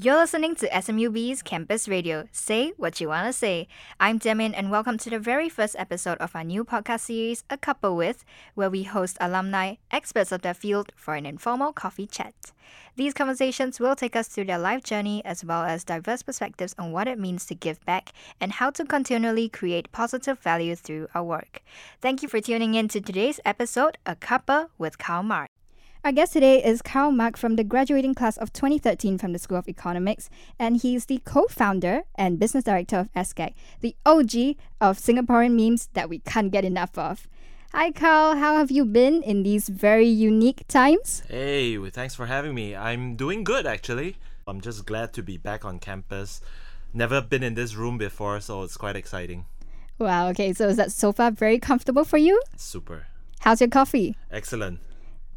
You're listening to SMUB's Campus Radio. Say what you want to say. I'm Jie Min, and welcome to the very first episode of our new podcast series, A Cuppa With, where we host alumni, experts of their field, for an informal coffee chat. These conversations will take us through their life journey as well as diverse perspectives on what it means to give back and how to continually create positive value through our work. Thank you for tuning in to today's episode, A Cuppa with Karl Mak. Our guest today is Karl Mak from the graduating class of 2013 from the School of Economics, and he's the co founder and business director of SGAG, the OG of Singaporean memes that we can't get enough of. Hi, Karl. How have you been in these very unique times? Hey, thanks for having me. I'm doing good, actually. I'm just glad to be back on campus. Never been in this room before, so it's quite exciting. Wow, okay, so is that sofa very comfortable for you? Super. How's your coffee? Excellent.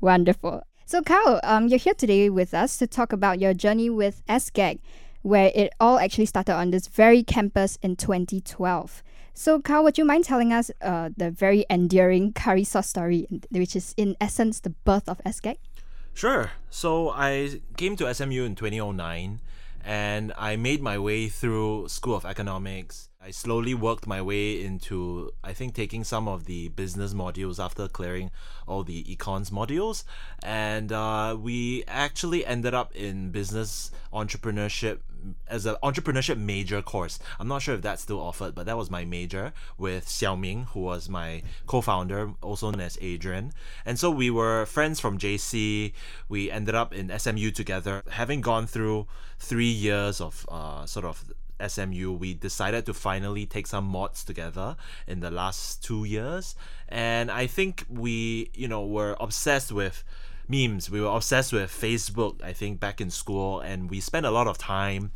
Wonderful. So, Karl, um, you're here today with us to talk about your journey with SGAG, where it all actually started on this very campus in 2012. So, Karl, would you mind telling us uh, the very endearing curry sauce story, which is in essence the birth of SGAG? Sure. So, I came to SMU in 2009 and I made my way through School of Economics. I slowly worked my way into, I think, taking some of the business modules after clearing all the econs modules. And uh, we actually ended up in business entrepreneurship as an entrepreneurship major course. I'm not sure if that's still offered, but that was my major with Xiaoming, who was my co-founder, also known as Adrian. And so we were friends from JC. We ended up in SMU together, having gone through three years of uh, sort of SMU, we decided to finally take some mods together in the last two years. And I think we, you know, were obsessed with memes. We were obsessed with Facebook, I think, back in school. And we spent a lot of time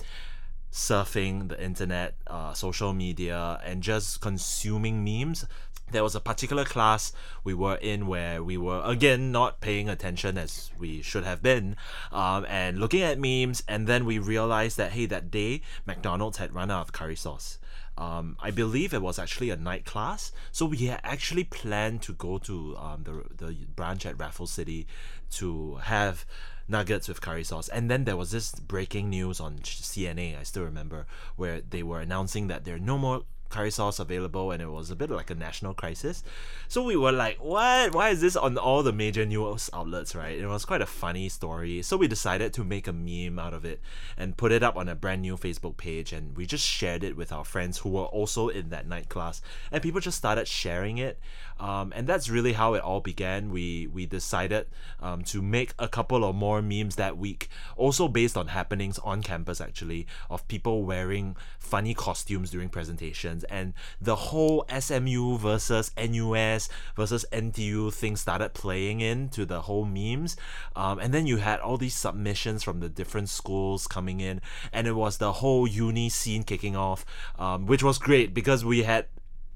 surfing the internet, uh, social media, and just consuming memes there was a particular class we were in where we were again not paying attention as we should have been um, and looking at memes and then we realized that hey that day mcdonald's had run out of curry sauce um, I believe it was actually a night class, so we had actually planned to go to um, the the branch at Raffles City to have nuggets with curry sauce. And then there was this breaking news on CNA, I still remember, where they were announcing that there are no more curry sauce available and it was a bit like a national crisis. So we were like, what? Why is this on all the major news outlets, right? It was quite a funny story. So we decided to make a meme out of it and put it up on a brand new Facebook page and we just shared it with our friends who were also in that night class and people just started sharing it. Um, and that's really how it all began. We we decided um, to make a couple of more memes that week, also based on happenings on campus actually, of people wearing funny costumes during presentations and the whole SMU versus NUS versus NTU thing started playing into the whole memes. Um, and then you had all these submissions from the different schools coming in, and it was the whole uni scene kicking off, um, which was great because we had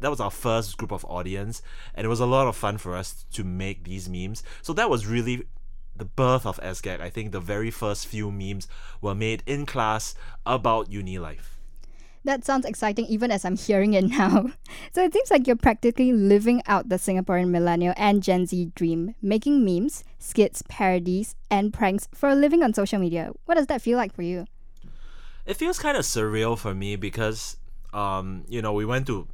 that was our first group of audience and it was a lot of fun for us to make these memes so that was really the birth of SGAG. I think the very first few memes were made in class about uni life. That sounds exciting even as I'm hearing it now. So it seems like you're practically living out the Singaporean millennial and Gen Z dream, making memes, skits, parodies, and pranks for a living on social media. What does that feel like for you? It feels kind of surreal for me because, um, you know, we went to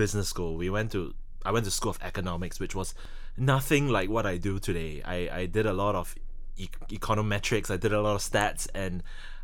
business school. We went to I went to school of economics, which was nothing like what I do today. I, I did a lot of e- econometrics. I did a lot of stats, and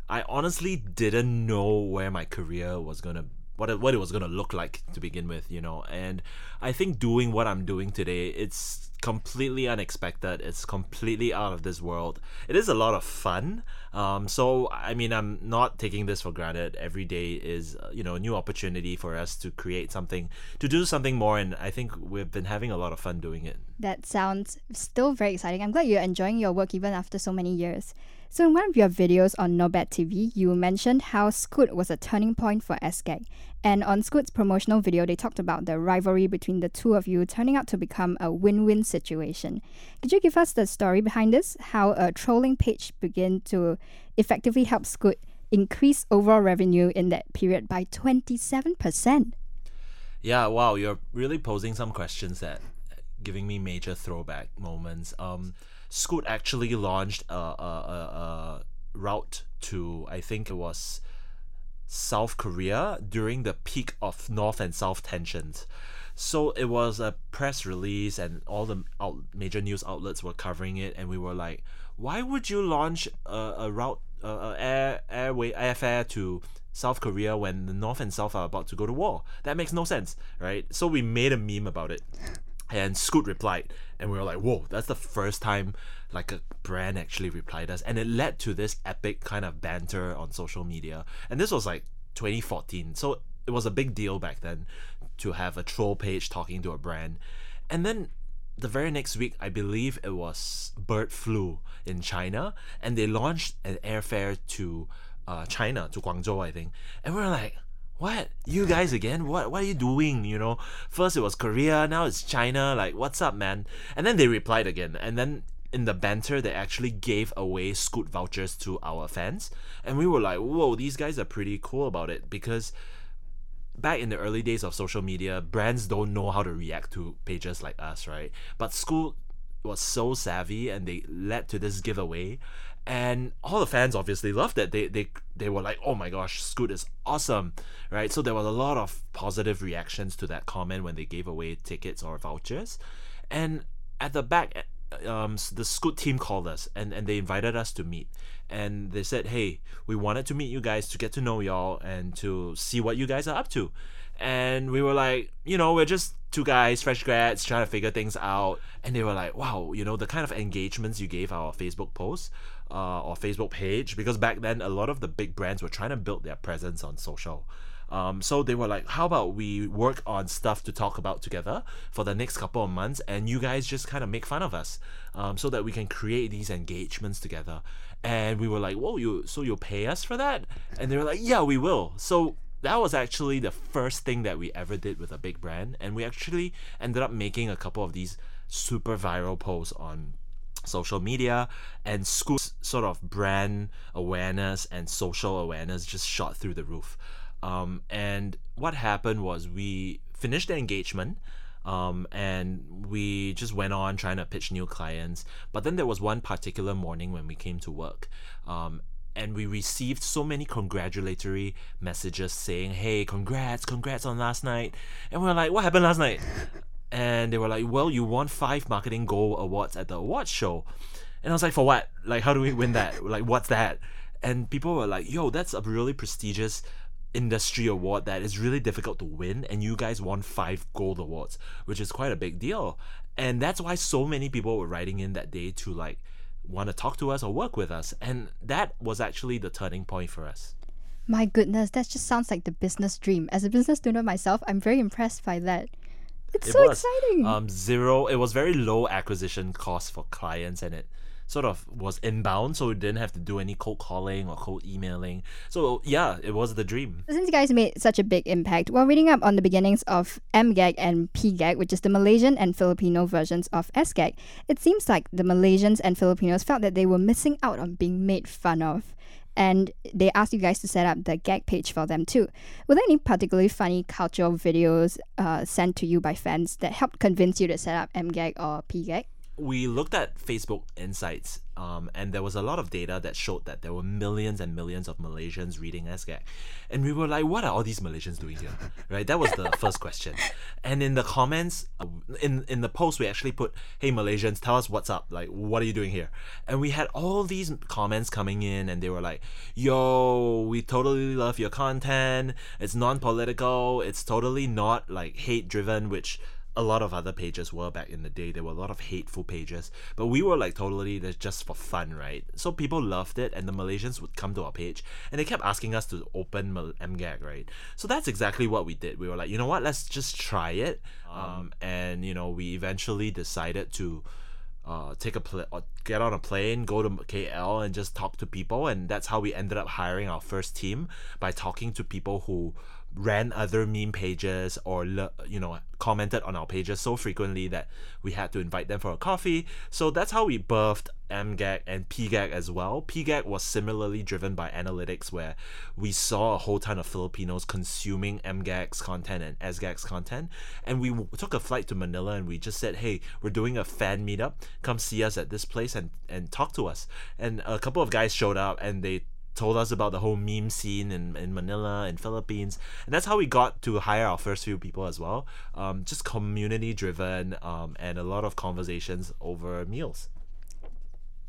I honestly didn't know where my career was gonna what it, what it was gonna look like to begin with, you know. And I think doing what I'm doing today, it's completely unexpected. It's completely out of this world. It is a lot of fun. Um, so I mean, I'm not taking this for granted. Every day is uh, you know a new opportunity for us to create something, to do something more, and I think we've been having a lot of fun doing it. That sounds still very exciting. I'm glad you're enjoying your work even after so many years. So, in one of your videos on Nobad TV, you mentioned how Scoot was a turning point for SGAG. And on Scoot's promotional video, they talked about the rivalry between the two of you turning out to become a win win situation. Could you give us the story behind this? How a trolling page began to effectively help Scoot increase overall revenue in that period by 27%? Yeah, wow, you're really posing some questions that giving me major throwback moments. Um, Scoot actually launched a, a, a, a route to I think it was South Korea during the peak of North and South tensions. So it was a press release, and all the out, major news outlets were covering it, and we were like, "Why would you launch a, a route, a, air airway airfare to South Korea when the North and South are about to go to war? That makes no sense, right?" So we made a meme about it, and Scoot replied, and we were like, "Whoa, that's the first time like a brand actually replied us," and it led to this epic kind of banter on social media, and this was like 2014, so it was a big deal back then to have a troll page talking to a brand. And then the very next week, I believe it was bird flu in China, and they launched an airfare to uh, China, to Guangzhou, I think. And we are like, what? You guys again? What what are you doing? You know, first it was Korea, now it's China. Like, what's up, man? And then they replied again. And then in the banter, they actually gave away Scoot vouchers to our fans. And we were like, whoa, these guys are pretty cool about it because back in the early days of social media, brands don't know how to react to pages like us, right? But Scoot was so savvy and they led to this giveaway. And all the fans obviously loved it. They they they were like, "Oh my gosh, Scoot is awesome!" Right? So there was a lot of positive reactions to that comment when they gave away tickets or vouchers. And at the back, um, the Scoot team called us and, and they invited us to meet and they said, "Hey, we wanted to meet you guys to get to know y'all and to see what you guys are up to." And we were like, you know, we're just two guys, fresh grads, trying to figure things out. And they were like, wow, you know, the kind of engagements you gave our Facebook post uh, or Facebook page, because back then a lot of the big brands were trying to build their presence on social. Um, so they were like, how about we work on stuff to talk about together for the next couple of months, and you guys just kind of make fun of us, um, so that we can create these engagements together. And we were like, whoa, you so you'll pay us for that? And they were like, yeah, we will. So that was actually the first thing that we ever did with a big brand, and we actually ended up making a couple of these super viral posts on social media and Scoot's sort of brand awareness and social awareness just shot through the roof. Um, and what happened was we finished the engagement. Um, and we just went on trying to pitch new clients. But then there was one particular morning when we came to work, um, and we received so many congratulatory messages saying, "Hey, congrats, congrats on last night," and we are like, "What happened last night?" And they were like, "Well, you won five marketing gold awards at the awards show," and I was like, "For what? Like, how do we win that? Like, what's that?" And people were like, "Yo, that's a really prestigious." industry award that is really difficult to win and you guys won five gold awards which is quite a big deal and that's why so many people were writing in that day to like want to talk to us or work with us and that was actually the turning point for us. My goodness that just sounds like the business dream. As a business student myself i'm very impressed by that. It's it so was, exciting. Um zero it was very low acquisition cost for clients and it sort of was inbound, so we didn't have to do any cold calling or cold emailing. So yeah, it was the dream. Since you guys made such a big impact, while reading up on the beginnings of MGAG and PGAG, which is the Malaysian and Filipino versions of SGAG, it seems like the Malaysians and Filipinos felt that they were missing out on being made fun of and they asked you guys to set up the gag page for them too. Were there any particularly funny cultural videos uh, sent to you by fans that helped convince you to set up MGAG or PGAG? We looked at Facebook Insights, um, and there was a lot of data that showed that there were millions and millions of Malaysians reading SGAG. And we were like, what are all these Malaysians doing here? Right? That was the first question. And in the comments, uh, in, in the post, we actually put, hey, Malaysians, tell us what's up. Like, what are you doing here? And we had all these comments coming in, and they were like, yo, we totally love your content. It's non political, it's totally not like hate driven, which a lot of other pages were back in the day. There were a lot of hateful pages, but we were like totally just for fun, right? So people loved it, and the Malaysians would come to our page and they kept asking us to open MGAG, right? So that's exactly what we did. We were like, you know what, let's just try it. Um, and you know, we eventually decided to. Uh, take a pl- get on a plane, go to KL, and just talk to people, and that's how we ended up hiring our first team by talking to people who ran other meme pages or you know commented on our pages so frequently that we had to invite them for a coffee. So that's how we birthed MGAG and PGAG as well. PGAG was similarly driven by analytics where we saw a whole ton of Filipinos consuming MGAG's content and SGAG's content. And we took a flight to Manila and we just said, hey, we're doing a fan meetup. Come see us at this place and, and talk to us. And a couple of guys showed up and they told us about the whole meme scene in, in Manila and Philippines. And that's how we got to hire our first few people as well. Um, just community driven um, and a lot of conversations over meals.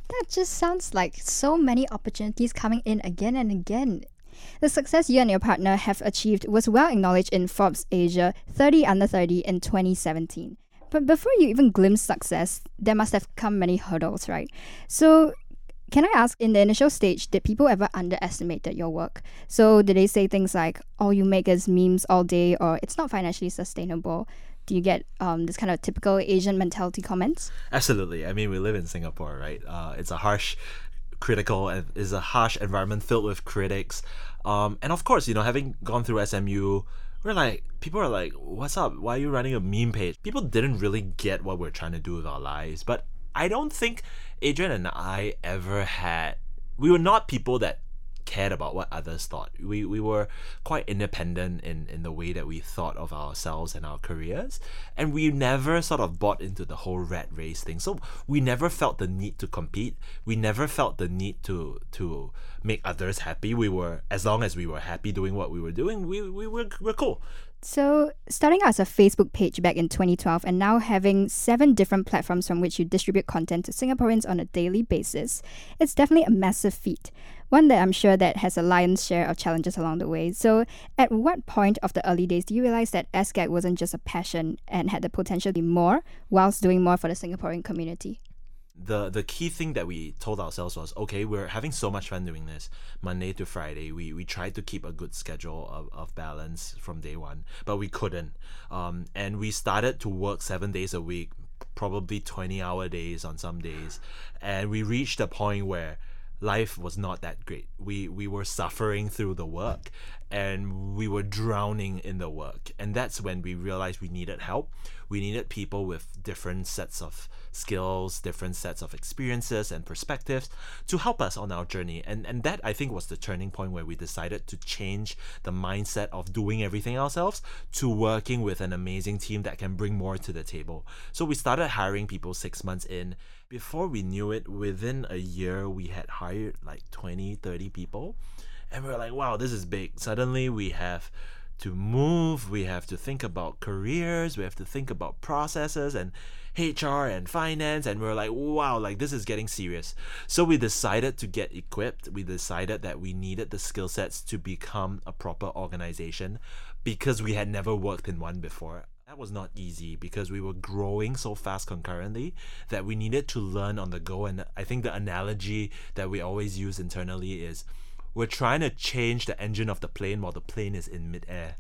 That just sounds like so many opportunities coming in again and again. The success you and your partner have achieved was well acknowledged in Forbes Asia 30 Under 30 in 2017. But before you even glimpse success, there must have come many hurdles, right? So, can I ask, in the initial stage, did people ever underestimate your work? So, did they say things like, all you make is memes all day, or it's not financially sustainable? Do you get um, this kind of typical Asian mentality comments? Absolutely. I mean, we live in Singapore, right? Uh, it's a harsh, critical, and is a harsh environment filled with critics. Um, and of course, you know, having gone through SMU, we're like, people are like, what's up? Why are you running a meme page? People didn't really get what we're trying to do with our lives. But I don't think Adrian and I ever had, we were not people that cared about what others thought. We we were quite independent in, in the way that we thought of ourselves and our careers. And we never sort of bought into the whole rat race thing. So we never felt the need to compete. We never felt the need to to make others happy. We were as long as we were happy doing what we were doing, we, we were, were cool. So, starting out as a Facebook page back in 2012 and now having seven different platforms from which you distribute content to Singaporeans on a daily basis, it's definitely a massive feat. One that I'm sure that has a lion's share of challenges along the way. So, at what point of the early days do you realize that SGAG wasn't just a passion and had the potential to be more whilst doing more for the Singaporean community? The the key thing that we told ourselves was okay we're having so much fun doing this monday to friday. We we tried to keep a good schedule of, of balance from day one but we couldn't. Um, and we started to work seven days a week probably 20 hour days on some days. And we reached a point where life was not that great. We we were suffering through the work and we were drowning in the work. And that's when we realized we needed help. We needed people with different sets of skills, different sets of experiences and perspectives to help us on our journey. And and that I think was the turning point where we decided to change the mindset of doing everything ourselves to working with an amazing team that can bring more to the table. So we started hiring people 6 months in before we knew it, within a year, we had hired like 20, 30 people. And we were like, wow, this is big. Suddenly we have to move, we have to think about careers, we have to think about processes and HR and finance. And we are like, wow, like this is getting serious. So we decided to get equipped. We decided that we needed the skill sets to become a proper organization because we had never worked in one before. That was not easy because we were growing so fast concurrently that we needed to learn on the go. And I think the analogy that we always use internally is we're trying to change the engine of the plane while the plane is in midair.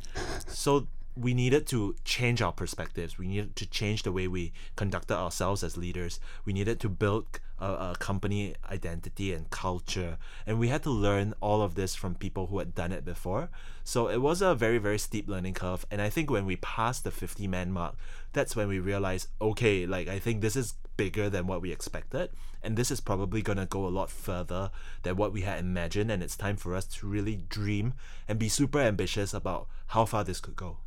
So we needed to change our perspectives. We needed to change the way we conducted ourselves as leaders. We needed to build a, a, company identity and culture. And we had to learn all of this from people who had done it before. So it was a very, very steep learning curve. And I think when we passed the 50 man mark, that's when we realized okay, like I think this is bigger than what we expected. And this is probably going to go a lot further than what we had imagined. And it's time for us to really dream and be super ambitious about how far this could go.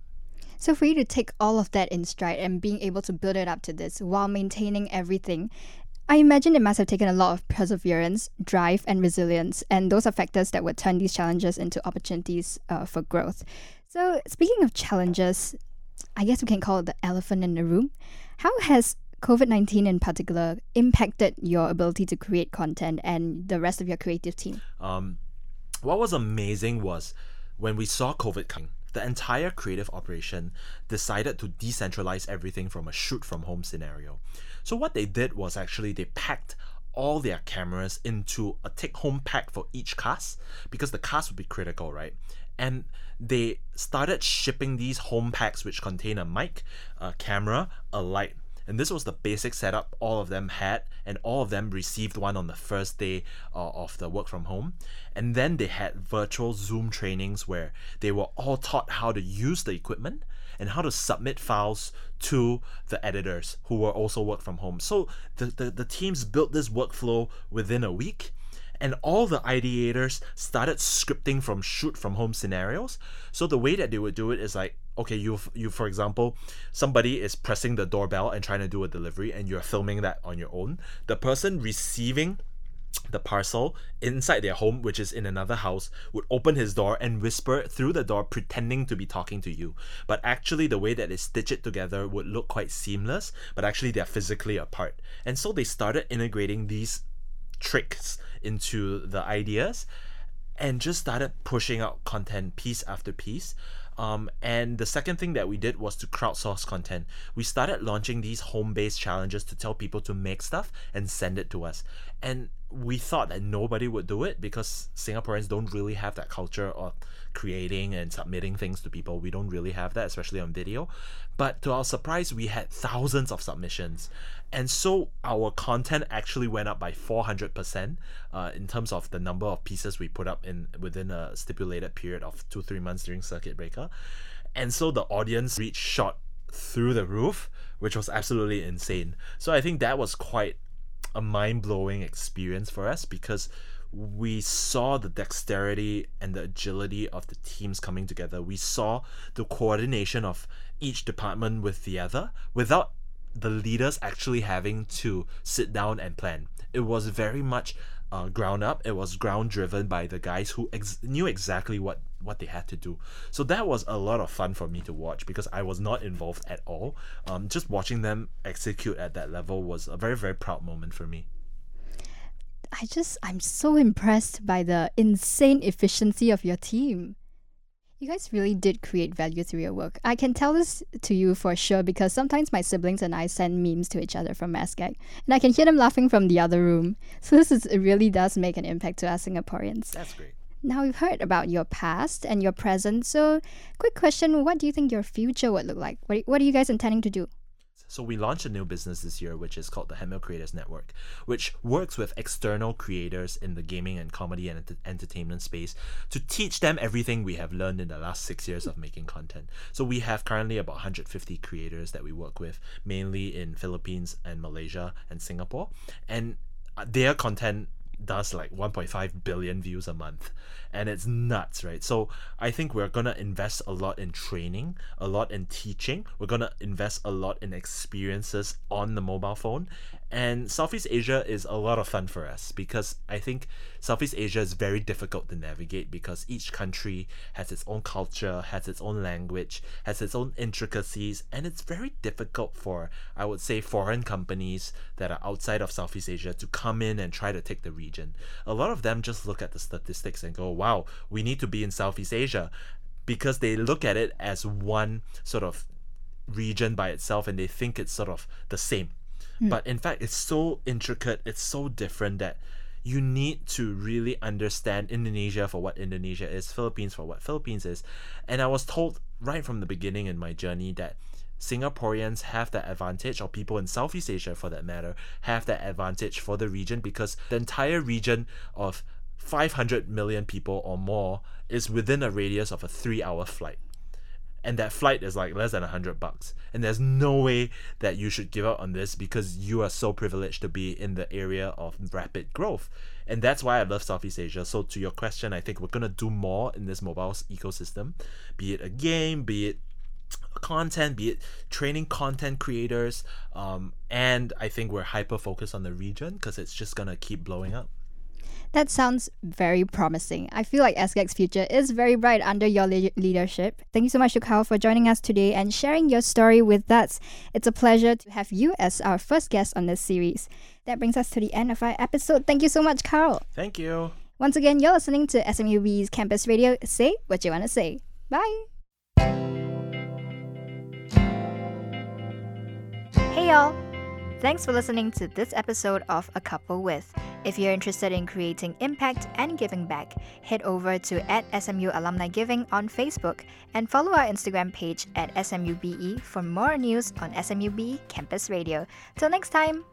So for you to take all of that in stride and being able to build it up to this while maintaining everything, I imagine it must have taken a lot of perseverance, drive, and resilience, and those are factors that would turn these challenges into opportunities uh, for growth. So, speaking of challenges, I guess we can call it the elephant in the room. How has COVID 19 in particular impacted your ability to create content and the rest of your creative team? Um, what was amazing was when we saw COVID coming the entire creative operation decided to decentralize everything from a shoot from home scenario. So, what they did was actually they packed all their cameras into a take home pack for each cast because the cast would be critical, right? And they started shipping these home packs which contain a mic, a camera, a light, and this was the basic setup all of them had, and all of them received one on the first day uh, of the work from home. And then they had virtual Zoom trainings where they were all taught how to use the equipment and how to submit files to the editors who were also work from home. So the, the, the teams built this workflow within a week and all the ideators started scripting from shoot from home scenarios. So the way that they would do it is like, okay, you you for example, somebody is pressing the doorbell and trying to do a delivery, and you're filming that on your own. The person receiving the parcel inside their home, which is in another house, would open his door and whisper through the door, pretending to be talking to you. But actually, the way that they stitch it together would look quite seamless, but actually, they're physically apart. And so they started integrating these tricks into the ideas and just started pushing out content piece after piece. Um, and the second thing that we did was to crowdsource content. We started launching these home based challenges to tell people to make stuff and send it to us. And we thought that nobody would do it because Singaporeans don't really have that culture of creating and submitting things to people. We don't really have that, especially on video. But to our surprise, we had thousands of submissions. And so our content actually went up by 400% uh, in terms of the number of pieces we put up in within a stipulated period of two, three months during Circuit Breaker. And so the audience reach shot through the roof, which was absolutely insane. So I think that was quite a mind blowing experience for us because we saw the dexterity and the agility of the teams coming together. We saw the coordination of each department with the other without the leaders actually having to sit down and plan. It was very much uh, ground up. It was ground driven by the guys who ex- knew exactly what what they had to do. So that was a lot of fun for me to watch because I was not involved at all. Um, just watching them execute at that level was a very very proud moment for me. I just I'm so impressed by the insane efficiency of your team. You guys really did create value through your work. I can tell this to you for sure because sometimes my siblings and I send memes to each other from Masgag, and I can hear them laughing from the other room. So this is, it really does make an impact to us Singaporeans. That's great. Now we've heard about your past and your present. So, quick question: What do you think your future would look like? What What are you guys intending to do? So we launched a new business this year, which is called the Hepmil Creators Network, which works with external creators in the gaming and comedy and ent- entertainment space to teach them everything we have learned in the last six years of making content. So we have currently about 150 creators that we work with, mainly in Philippines and Malaysia and Singapore, and uh, their content does like 1.5 billion views a month and it's nuts right? So i think we're gonna invest a lot in training a lot in teaching. We're gonna invest a lot in experiences on the mobile phone and Southeast Asia is a lot of fun for us because I think Southeast Asia is very difficult to navigate because each country has its own culture, has its own language, has its own intricacies, and it's very difficult for, I would say, foreign companies that are outside of Southeast Asia to come in and try to take the region. A lot of them just look at the statistics and go, wow, we need to be in Southeast Asia because they look at it as one sort of region by itself and they think it's sort of the same Hmm. But in fact, it's so intricate, it's so different that you need to really understand Indonesia for what Indonesia is, Philippines for what Philippines is. And I was told right from the beginning in my journey that Singaporeans have that advantage, or people in Southeast Asia for that matter, have that advantage for the region because the entire region of 500 million people or more is within a radius of a three hour flight and that flight is like less than a hundred bucks. And there's no way that you should give up on this because you are so privileged to be in the area of rapid growth. And that's why i love southeast asia. So to your question i think we're going to do more in this mobile ecosystem be it a game be it content be it training content creators um, and i think we're hyper focused on the region because it's just going to keep blowing up that sounds very promising. I feel like SGAG's future is very bright under your le- leadership. Thank you so much, Karl, for joining us today and sharing your story with us. It's a pleasure to have you as our first guest on this series. That brings us to the end of our episode. Thank you so much, Karl. Thank you. Once again, you're listening to SMUB's Campus Radio. Say what you want to say. Bye. Hey, y'all. Thanks for listening to this episode of A Cuppa With. If you're interested in creating impact and giving back, head over to at SMU Alumni Giving on Facebook and follow our Instagram page at SMUBE for more news on SMUB Campus Radio. Till next time!